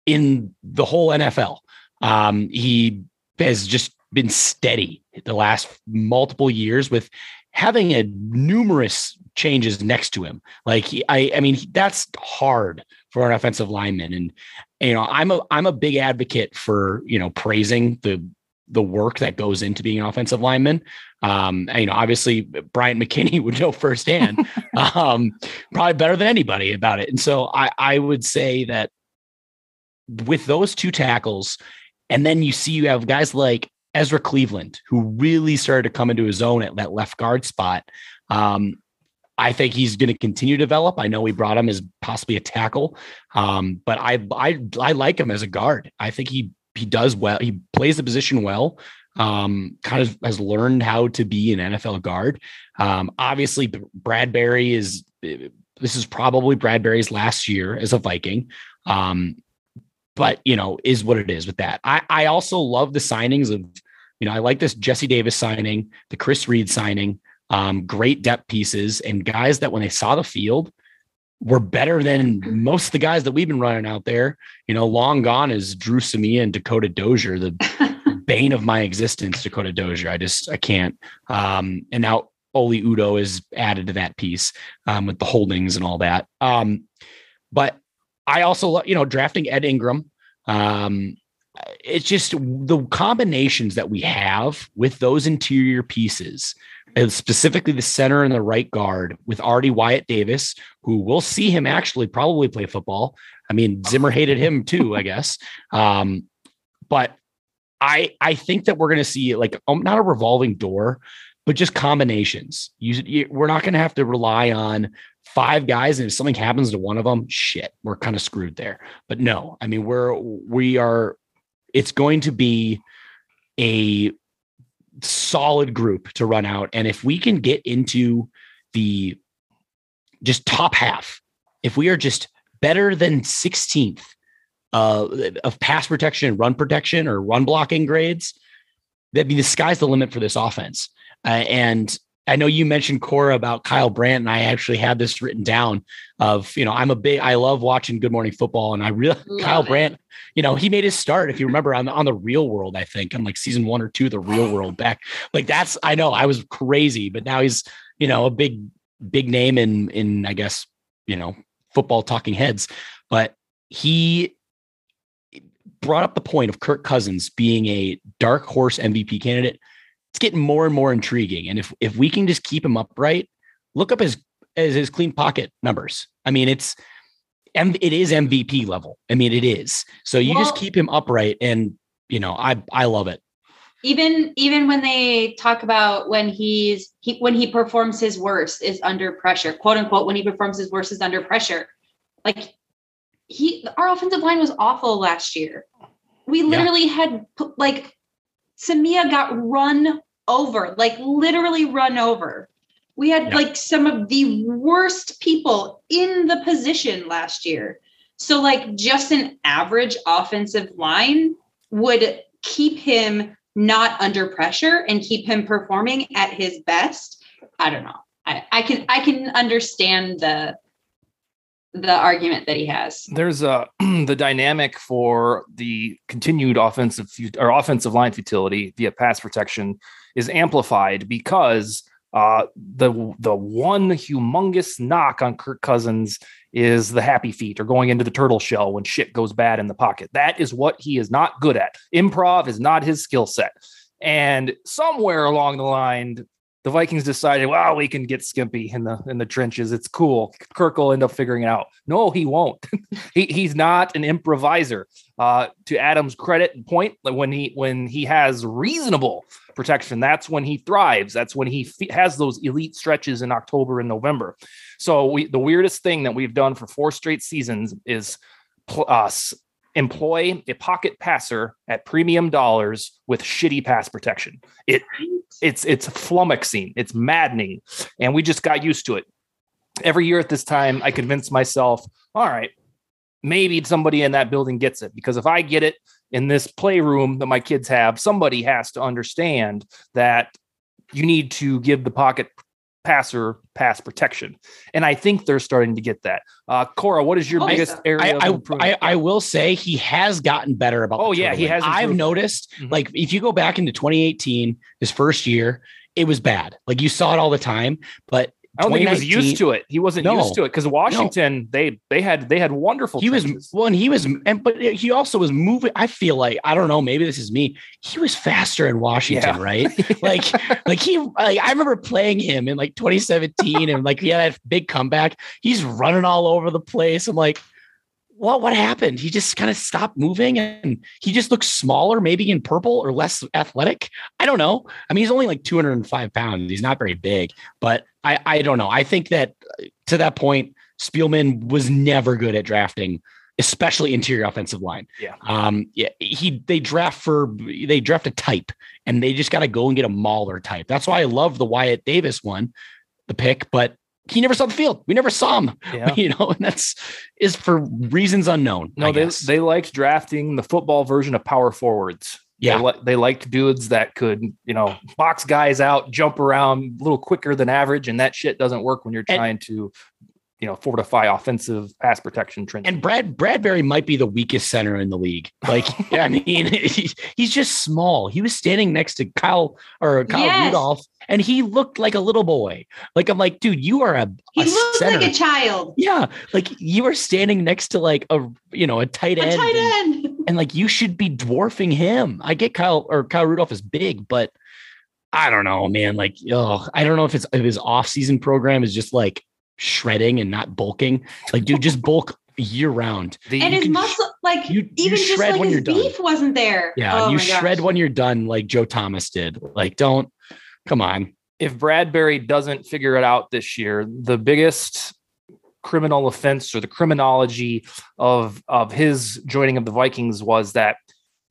in the whole NFL. Um, he has just been steady the last multiple years with having a numerous changes next to him. Like he, I, I mean, that's hard for an offensive lineman. And you know, I'm a I'm a big advocate for you know praising the the work that goes into being an offensive lineman. Um, and, you know, obviously Bryant McKinnie would know firsthand, um, probably better than anybody about it. And so I, I would say that with those two tackles, and then you see you have guys like Ezra Cleveland, who really started to come into his own at that left guard spot. Um, I think he's going to continue to develop. I know we brought him as possibly a tackle, um, but I, I I like him as a guard. I think he he does well. He plays the position well. Um, kind of has learned how to be an NFL guard. Um, obviously, Bradbury is this is probably Bradbury's last year as a Viking. Um, but you know, is what it is with that. I, I also love the signings of, you know, I like this Jesse Davis signing, the Chris Reed signing, um, great depth pieces and guys that when they saw the field, were better than most of the guys that we've been running out there. You know, long gone is Dru Samia and Dakota Dozier, the bane of my existence, Dakota Dozier. I just I can't. Um, and now Oli Udoh is added to that piece um, with the holdings and all that. Um, but I also, you know, drafting Ed Ingram. Um, it's just the combinations that we have with those interior pieces and specifically the center and the right guard with Artie Wyatt Davis, who we'll see him actually probably play football. I mean, Zimmer hated him too, I guess. Um, but I I think that we're going to see like um, not a revolving door, but just combinations. You, you we're not going to have to rely on five guys, and if something happens to one of them, shit, we're kind of screwed there. But no, I mean we're we are. It's going to be a solid group to run out. And if we can get into the just top half, if we are just better than 16th uh, of pass protection and run protection or run blocking grades, that'd be the sky's the limit for this offense. Uh, and I know you mentioned Cora about Kyle Brandt, and I actually had this written down. Of you know, I'm a big, I love watching Good Morning Football, and I really Kyle it. Brandt. You know, he made his start. If you remember, on the, on the Real World, I think, on like season one or two, the Real World back. Like that's, I know, I was crazy, but now he's you know a big, big name in in I guess you know football talking heads, but he brought up the point of Kirk Cousins being a dark horse MVP candidate it's getting more and more intriguing. And if if we can just keep him upright, look up his as his clean pocket numbers. I mean, it's and it is MVP level. I mean, it is. So you well, just keep him upright, and you know, I I love it. Even even when they talk about when he's he when he performs his worst is under pressure, quote unquote, when he performs his worst is under pressure. Like he, our offensive line was awful last year. We literally yeah. had like Samia got run over, like literally run over. We had yeah. like some of the worst people in the position last year. So, like, just an average offensive line would keep him not under pressure and keep him performing at his best. I don't know. I, I can I can understand the the argument that he has. There's a the dynamic for the continued offensive or offensive line futility via pass protection is amplified because uh, the the one humongous knock on Kirk Cousins is the happy feet or going into the turtle shell when shit goes bad in the pocket. That is what he is not good at. Improv is not his skill set. And somewhere along the line, the Vikings decided, well, we can get Skimpy in the in the trenches. It's cool. Kirk will end up figuring it out. No, he won't. he, he's not an improviser. Uh, to Adam's credit and point, when he when he has reasonable protection, that's when he thrives. That's when he f- has those elite stretches in October and November. So we the weirdest thing that we've done for four straight seasons is pl- uh, employ a pocket passer at premium dollars with shitty pass protection. It it's it's flummoxing, it's maddening, and we just got used to it. Every year at this time, I convince myself, all right, maybe somebody in that building gets it because if I get it in this playroom that my kids have, somebody has to understand that you need to give the pocket passer pass protection. And I think they're starting to get that. Uh, Cora, what is your oh, biggest area? I, I, I, will say he has gotten better about. Oh yeah, he has. I've noticed, mm-hmm. like if you go back into 2018, his first year, it was bad. Like you saw it all the time, but I don't think he was used to it. He wasn't no, used to it because Washington no. they they had they had wonderful. He trenches. was well, and he was, and but he also was moving. I feel like I don't know. Maybe this is me. He was faster in Washington, yeah. right? like like he like I remember playing him in like 2017, and like he had that big comeback. He's running all over the place. I'm like, what what happened? He just kind of stopped moving and he just looks smaller, maybe in purple or less athletic. I don't know. I mean, he's only like 205 pounds. He's not very big, but I, I don't know. I think that uh, to that point, Spielman was never good at drafting, especially interior offensive line. Yeah. Um, yeah, he they draft for they draft a type and they just got to go and get a Mauler type. That's why I love the Wyatt Davis one, the pick, but he never saw the field. We never saw him. Yeah. You know, and that's is for reasons unknown. No, they they liked drafting the football version of power forwards. Yeah, they, they, liked dudes that could, you know, box guys out, jump around a little quicker than average, and that shit doesn't work when you're trying and, to, you know, fortify offensive pass protection. Trend. And Brad Bradbury might be the weakest center in the league. Like, I mean, he, he's just small. He was standing next to Kyle or Kyle yes. Rudolph and he looked like a little boy. Like I'm like, dude, you are a he a looks center. like a child. Yeah, like you are standing next to like a you know a tight end, a tight end, and, and like you should be dwarfing him. I get Kyle or Kyle Rudolph is big, but I don't know, man. Like, oh, I don't know if it's if his off season program is just like shredding and not bulking. Like, dude, just bulk year round. The, and his muscle, like you, even you just like his beef done. wasn't there. Yeah, oh you shred gosh. when you're done, like Joe Thomas did. Like, don't Come on. If Bradbury doesn't figure it out this year, the biggest criminal offense or the criminology of of his joining of the Vikings was that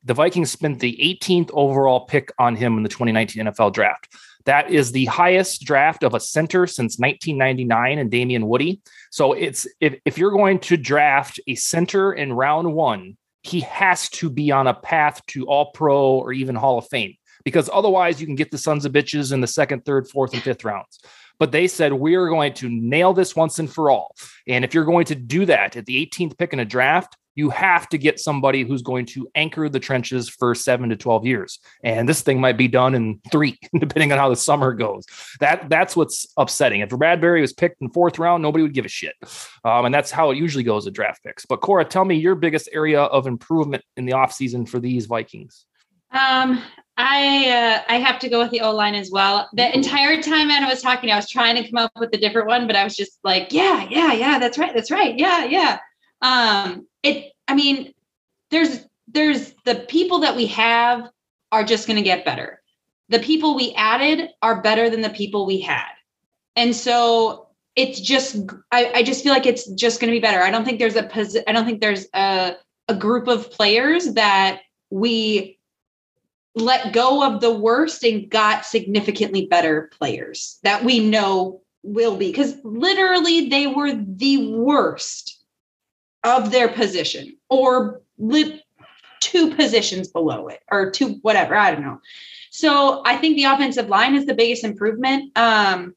the Vikings spent the 18th overall pick on him in the 2019 NFL draft. That is the highest draft of a center since 1999 and Damien Woody. So it's if, if you're going to draft a center in round one, he has to be on a path to all pro or even Hall of Fame because otherwise you can get the sons of bitches in the second, third, fourth, and fifth rounds. But they said, we are going to nail this once and for all. And if you're going to do that at the 18th pick in a draft, you have to get somebody who's going to anchor the trenches for seven to 12 years. And this thing might be done in three, depending on how the summer goes. That That's what's upsetting. If Bradbury was picked in fourth round, nobody would give a shit. Um, and that's how it usually goes at draft picks. But Cora, tell me your biggest area of improvement in the offseason for these Vikings. Um, I uh, I have to go with the O line as well. The entire time Anna was talking, I was trying to come up with a different one, but I was just like, yeah, yeah, yeah, that's right, that's right, yeah, yeah. Um, it. I mean, there's there's the people that we have are just going to get better. The people we added are better than the people we had, and so it's just I, I just feel like it's just going to be better. I don't think there's a I don't think there's a a group of players that we let go of the worst and got significantly better players that we know will be because literally they were the worst of their position or li- two positions below it or two whatever i don't know. So i think the offensive line is the biggest improvement. Um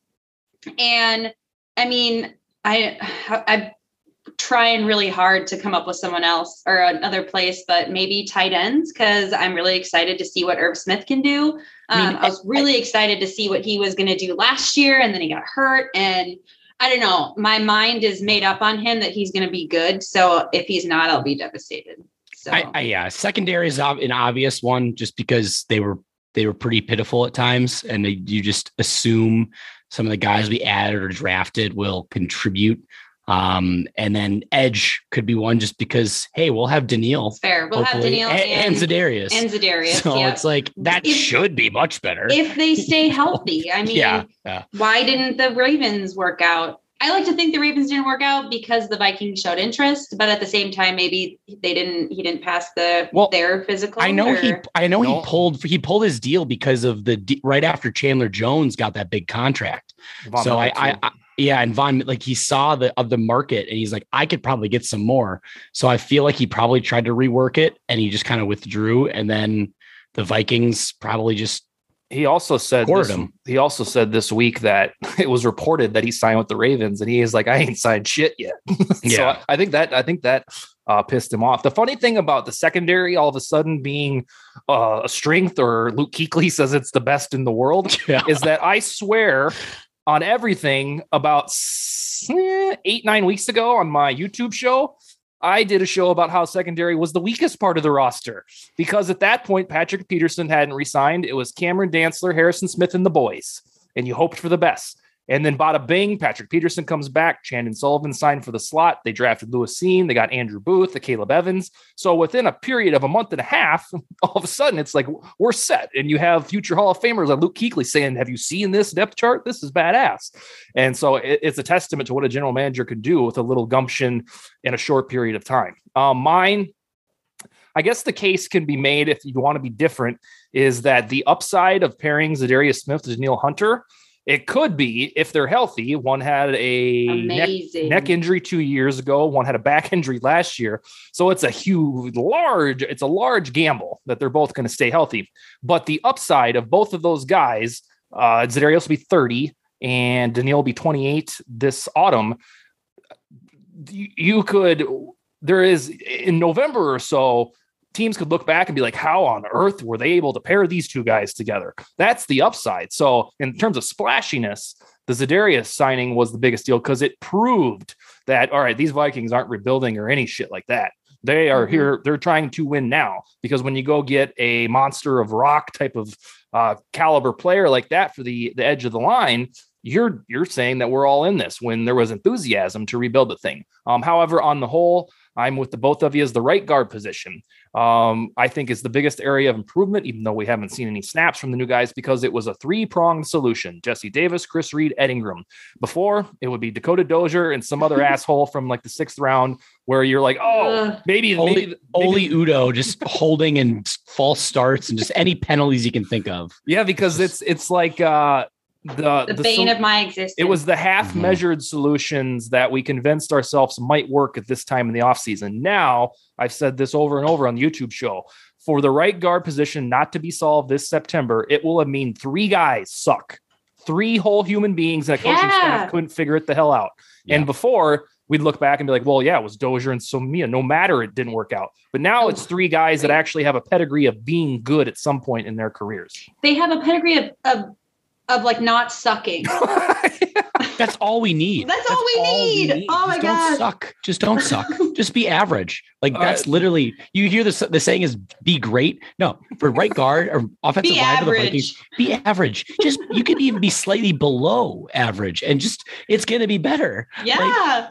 and i mean i i trying really hard to come up with someone else or another place, but maybe tight ends because I'm really excited to see what Irv Smith can do. Um, I, mean, I, was really I, excited to see what he was going to do last year, and then he got hurt. And I don't know, my mind is made up on him that he's going to be good. So if he's not, I'll be devastated. So I, yeah, secondary is an obvious one just because they were they were pretty pitiful at times, and they, you just assume some of the guys we added or drafted will contribute. Um, and then Edge could be one just because, hey, we'll have Danielle. Fair. We'll have Danielle and, and, and Za'Darius. And Za'Darius. So yep. it's like that if, should be much better. If they stay healthy. I mean, yeah, yeah. why didn't the Ravens work out? I like to think the Ravens didn't work out because the Vikings showed interest, but at the same time, maybe they didn't. He didn't pass the well, their physical. I know or? he. I know no. he pulled. He pulled his deal because of the right after Chandler Jones got that big contract. Von so I, I, I, yeah, and Von like he saw the of the market and he's like, I could probably get some more. So I feel like he probably tried to rework it and he just kind of withdrew. And then the Vikings probably just he also said this, him. he also said this week that it was reported that he signed with the Ravens and he is like, I ain't signed shit yet. yeah. so yeah. I think that I think that uh, pissed him off. The funny thing about the secondary all of a sudden being uh, a strength, or Luke Kuechly says it's the best in the world, yeah. is that I swear on everything about eh, eight, nine weeks ago on my YouTube show. I did a show about how secondary was the weakest part of the roster because at that point, Patrick Peterson hadn't resigned. It was Cameron Dantzler, Harrison Smith, and the boys, and you hoped for the best. And then bada bing, Patrick Peterson comes back. Chandon Sullivan signed for the slot. They drafted Lewis Cine. They got Andrew Booth, the Akayleb Evans. So within a period of a month and a half, all of a sudden it's like we're set. And you have future Hall of Famers like Luke Kuechly saying, Have you seen this depth chart? This is badass. And so it, it's a testament to what a general manager can do with a little gumption in a short period of time. Um, mine, I guess the case can be made if you want to be different, is that the upside of pairing Za'Darius Smith to Danielle Hunter it could be if they're healthy. One had a neck, neck, injury two years ago. One had a back injury last year. So it's a huge, large, it's a large gamble that they're both going to stay healthy. But the upside of both of those guys, uh, Za'Darius will be 30 and Danielle will be 28 this autumn. You could, there is in November or so, teams could look back and be like, how on earth were they able to pair these two guys together? That's the upside. So, in terms of splashiness, the Za'Darius signing was the biggest deal because it proved that, all right, these Vikings aren't rebuilding or any shit like that. They are mm-hmm. here, they're trying to win now because when you go get a monster of rock type of uh, caliber player like that for the, the edge of the line, you're you're saying that we're all in this when there was enthusiasm to rebuild the thing. Um, however, on the whole, I'm with the both of you as the right guard position. Um, I think is the biggest area of improvement, even though we haven't seen any snaps from the new guys because it was a three pronged solution. Jesse Davis, Chris Reed, Ed Ingram. Before it would be Dakota Dozier and some other asshole from like the sixth round where you're like, oh, maybe, Oli, maybe, Oli Udoh just holding and false starts and just any penalties you can think of. Yeah, because it's it's like uh the, the, the bane of my existence. It was the half measured mm-hmm. solutions that we convinced ourselves might work at this time in the offseason. Now, I've said this over and over on the YouTube show. For the right guard position not to be solved this September, it will have mean three guys suck. Three whole human beings and a coaching yeah. staff couldn't figure it the hell out. Yeah. And before, we'd look back and be like, well, yeah, it was Dozier and Samia, no matter it didn't work out. But now it's three guys that actually have a pedigree of being good at some point in their careers. They have a pedigree of, of of like not sucking. That's all we need. That's, that's all, we, all need. we, need. Oh my Just god! Don't suck. Just don't suck. Just be average. Like that's literally. You hear the the saying is be great. No, for right guard or offensive be line for the Vikings, be average. Just you can even be slightly below average, and just it's gonna be better. Yeah. Like,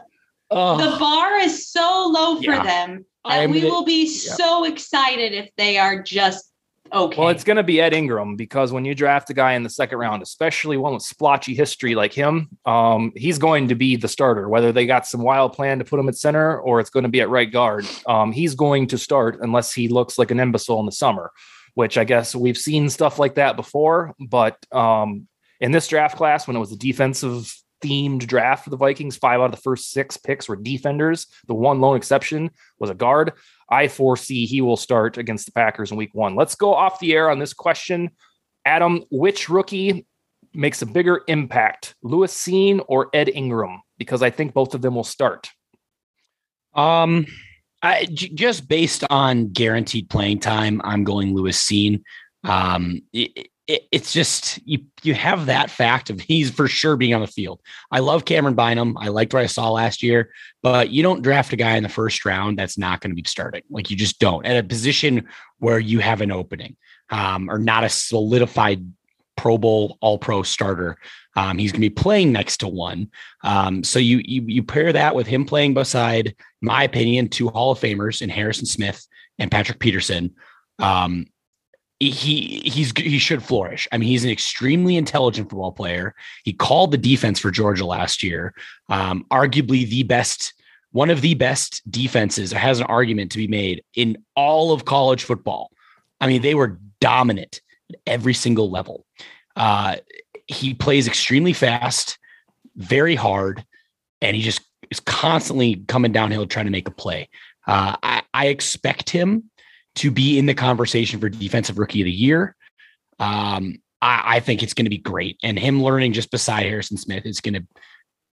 oh, the bar is so low for yeah. them that we gonna, will be yeah. so excited if they are just Okay. Well, it's going to be Ed Ingram because when you draft a guy in the second round, especially one with splotchy history like him, um, he's going to be the starter. Whether they got some wild plan to put him at center or it's going to be at right guard, um, he's going to start unless he looks like an imbecile in the summer. Which I guess we've seen stuff like that before, but um, in this draft class, when it was a defensive themed draft for the Vikings. Five out of the first six picks were defenders. The one lone exception was a guard. I foresee he will start against the Packers in week one. Let's go off the air on this question. Adam, which rookie makes a bigger impact, Lewis Cine or Ed Ingram? Because I think both of them will start. Um, I, j- just based on guaranteed playing time, I'm going Lewis Cine. Um, it, it, it's just you you have that fact of he's for sure being on the field. I love Camryn Bynum. I liked what I saw last year, but you don't draft a guy in the first round that's not going to be starting. Like you just don't at a position where you have an opening um, or not a solidified Pro Bowl All Pro starter. Um, he's going to be playing next to one. Um, so you, you you pair that with him playing beside, my opinion, two Hall of Famers in Harrison Smith and Patrick Peterson. Um, he he's he should flourish. I mean, he's an extremely intelligent football player. He called the defense for Georgia last year, um, arguably the best, one of the best defenses. Has an argument to be made in all of college football. I mean, they were dominant at every single level. Uh, he plays extremely fast, very hard, and he just is constantly coming downhill trying to make a play. Uh, I, I expect him to be in the conversation for defensive rookie of the year. Um, I, I think it's going to be great. And him learning just beside Harrison Smith is going to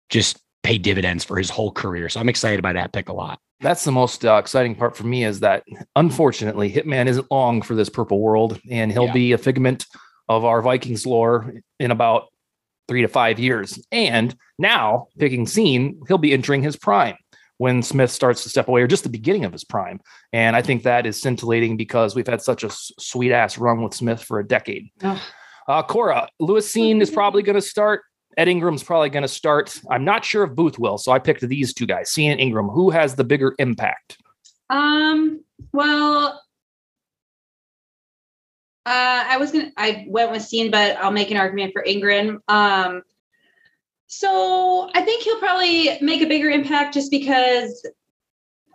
just pay dividends for his whole career. So I'm excited by that pick a lot. That's the most uh, exciting part for me is that unfortunately Hitman isn't long for this purple world and he'll yeah. be a figment of our Vikings lore in about three to five years. And now picking Cine, he'll be entering his prime when Smith starts to step away, or just the beginning of his prime. And I think that is scintillating because we've had such a sweet ass run with Smith for a decade. Uh, Cora, Lewis Cine is probably going to start. Ed Ingram's probably going to start. I'm not sure if Booth will, so I picked these two guys, Cine and Ingram. Who has the bigger impact? Um. Well, uh, I was gonna. I went with Cine, but I'll make an argument for Ingram. Um, so I think he'll probably make a bigger impact just because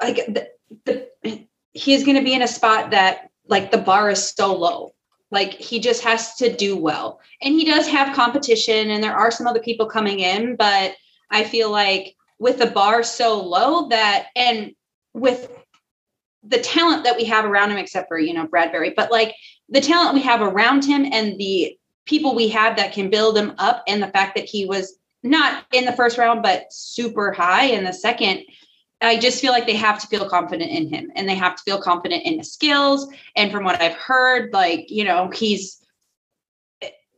like the, the he's going to be in a spot that like the bar is so low. Like he just has to do well. And he does have competition and there are some other people coming in, but I feel like with the bar so low that and with the talent that we have around him except for, you know, Bradbury, but like the talent we have around him and the people we have that can build him up and the fact that he was not in the first round, but super high in the second. I just feel like they have to feel confident in him and they have to feel confident in his skills. And from what I've heard, like, you know, he's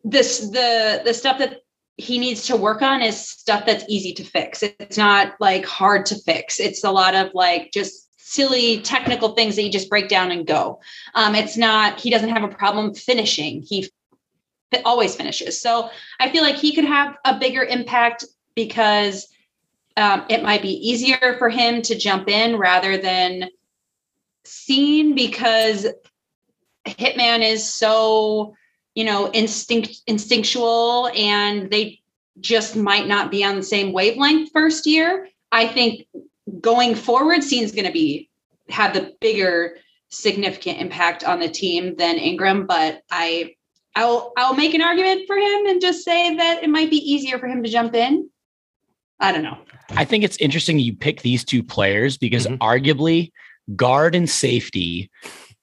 this the the stuff that he needs to work on is stuff that's easy to fix. It's not like hard to fix. It's a lot of like just silly technical things that you just break down and go. Um, it's not, he doesn't have a problem finishing. He always finishes. So I feel like he could have a bigger impact because um, it might be easier for him to jump in rather than Cine because Hitman is so, you know, instinct instinctual and they just might not be on the same wavelength first year. I think going forward, Cine's going to be have the bigger significant impact on the team than Ingram, but I I'll I'll make an argument for him and just say that it might be easier for him to jump in. I don't know. I think it's interesting you pick these two players because mm-hmm. arguably guard and safety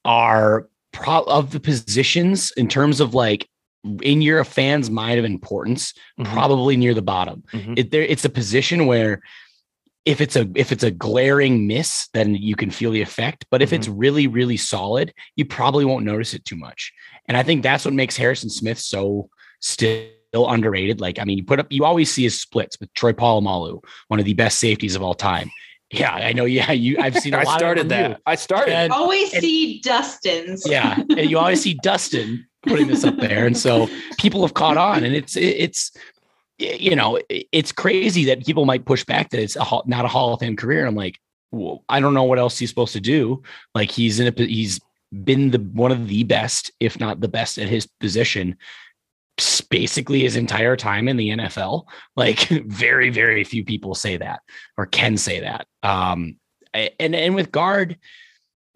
are pro- of the positions in terms of like in your fan's mind of importance, mm-hmm. probably near the bottom. Mm-hmm. It, there, it's a position where if it's a if it's a glaring miss, then you can feel the effect. But if mm-hmm. it's really really solid, you probably won't notice it too much. And I think that's what makes Harrison Smith so still underrated. Like I mean, you put up you always see his splits with Troy Polamalu, one of the best safeties of all time. Yeah, I know. Yeah, you. I've seen. I started that. You. I started. And, always and, see Dustin's. Yeah, and you always see Dustin putting this up there, and so people have caught on, and it's it's you know, it's crazy that people might push back that it's a, not a Hall of Fame career. I'm like, well, I don't know what else he's supposed to do. Like he's in a he's been the one of the best, if not the best, at his position, basically his entire time in the NFL. Like very very few people say that or can say that. Um, and and with guard,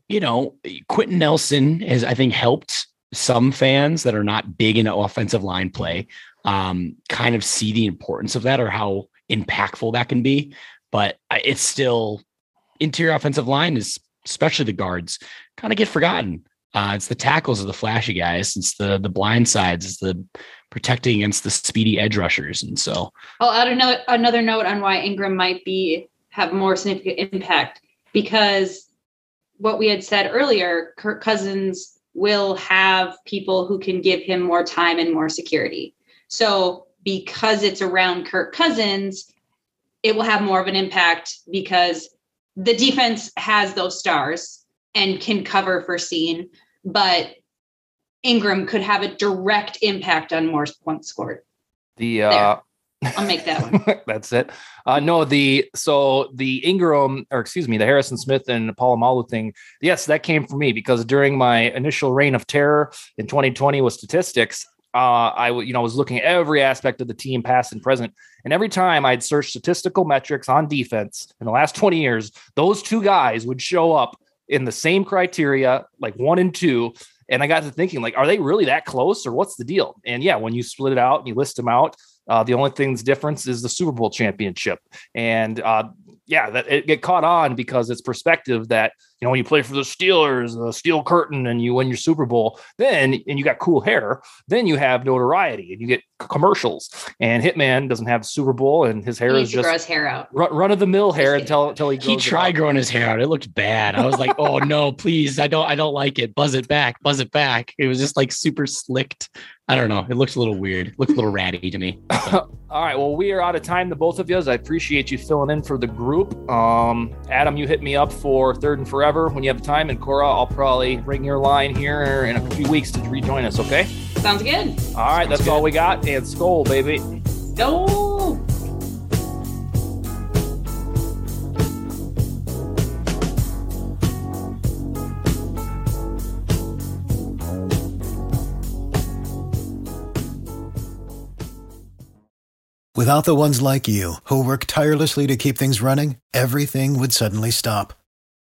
you know, Quenton Nelson has I think helped some fans that are not big into offensive line play um, kind of see the importance of that or how impactful that can be. But it's still interior offensive line is especially the guards kind of get forgotten. Uh, it's the tackles of the flashy guys. It's the the blind sides. It's the protecting against the speedy edge rushers. And so I'll add another another note on why Ingram might be have more significant impact because what we had said earlier, Kirk Cousins will have people who can give him more time and more security. So because it's around Kirk Cousins, it will have more of an impact because the defense has those stars and can cover for Cine, but Ingram could have a direct impact on more points scored. The uh I'll make that one. That's it. Uh, no, the so the Ingram or excuse me, the Harrison Smith and Polamalu thing. Yes, that came from me because during my initial reign of terror in 2020 with statistics, uh, I you know was looking at every aspect of the team, past and present, and every time I'd search statistical metrics on defense in the last 20 years, those two guys would show up in the same criteria, like one and two. And I got to thinking, like, are they really that close, or what's the deal? And yeah, when you split it out and you list them out, uh, the only thing's difference is the Super Bowl championship. And uh, yeah, that it get caught on because it's perspective that you know when you play for the Steelers, the Steel Curtain, and you win your Super Bowl, then and you got cool hair, then you have notoriety and you get commercials. And Hitman doesn't have Super Bowl, and his hair he is just grow his hair out. Run, run of the mill hair until until he he tried growing his hair out. It looked bad. I was like, oh no, please, I don't I don't like it. Buzz it back, buzz it back. It was just like super slicked. I don't know. It looks a little weird. It looks a little ratty to me. All right. Well, we are out of time, the both of you. I appreciate you filling in for the group. Um, Adam, you hit me up for third and forever when you have time. And Cora, I'll probably bring your line here in a few weeks to rejoin us. Okay. Sounds good. All right. Sounds that's good. all we got. And Skol, baby. Go. Without the ones like you, who work tirelessly to keep things running, everything would suddenly stop.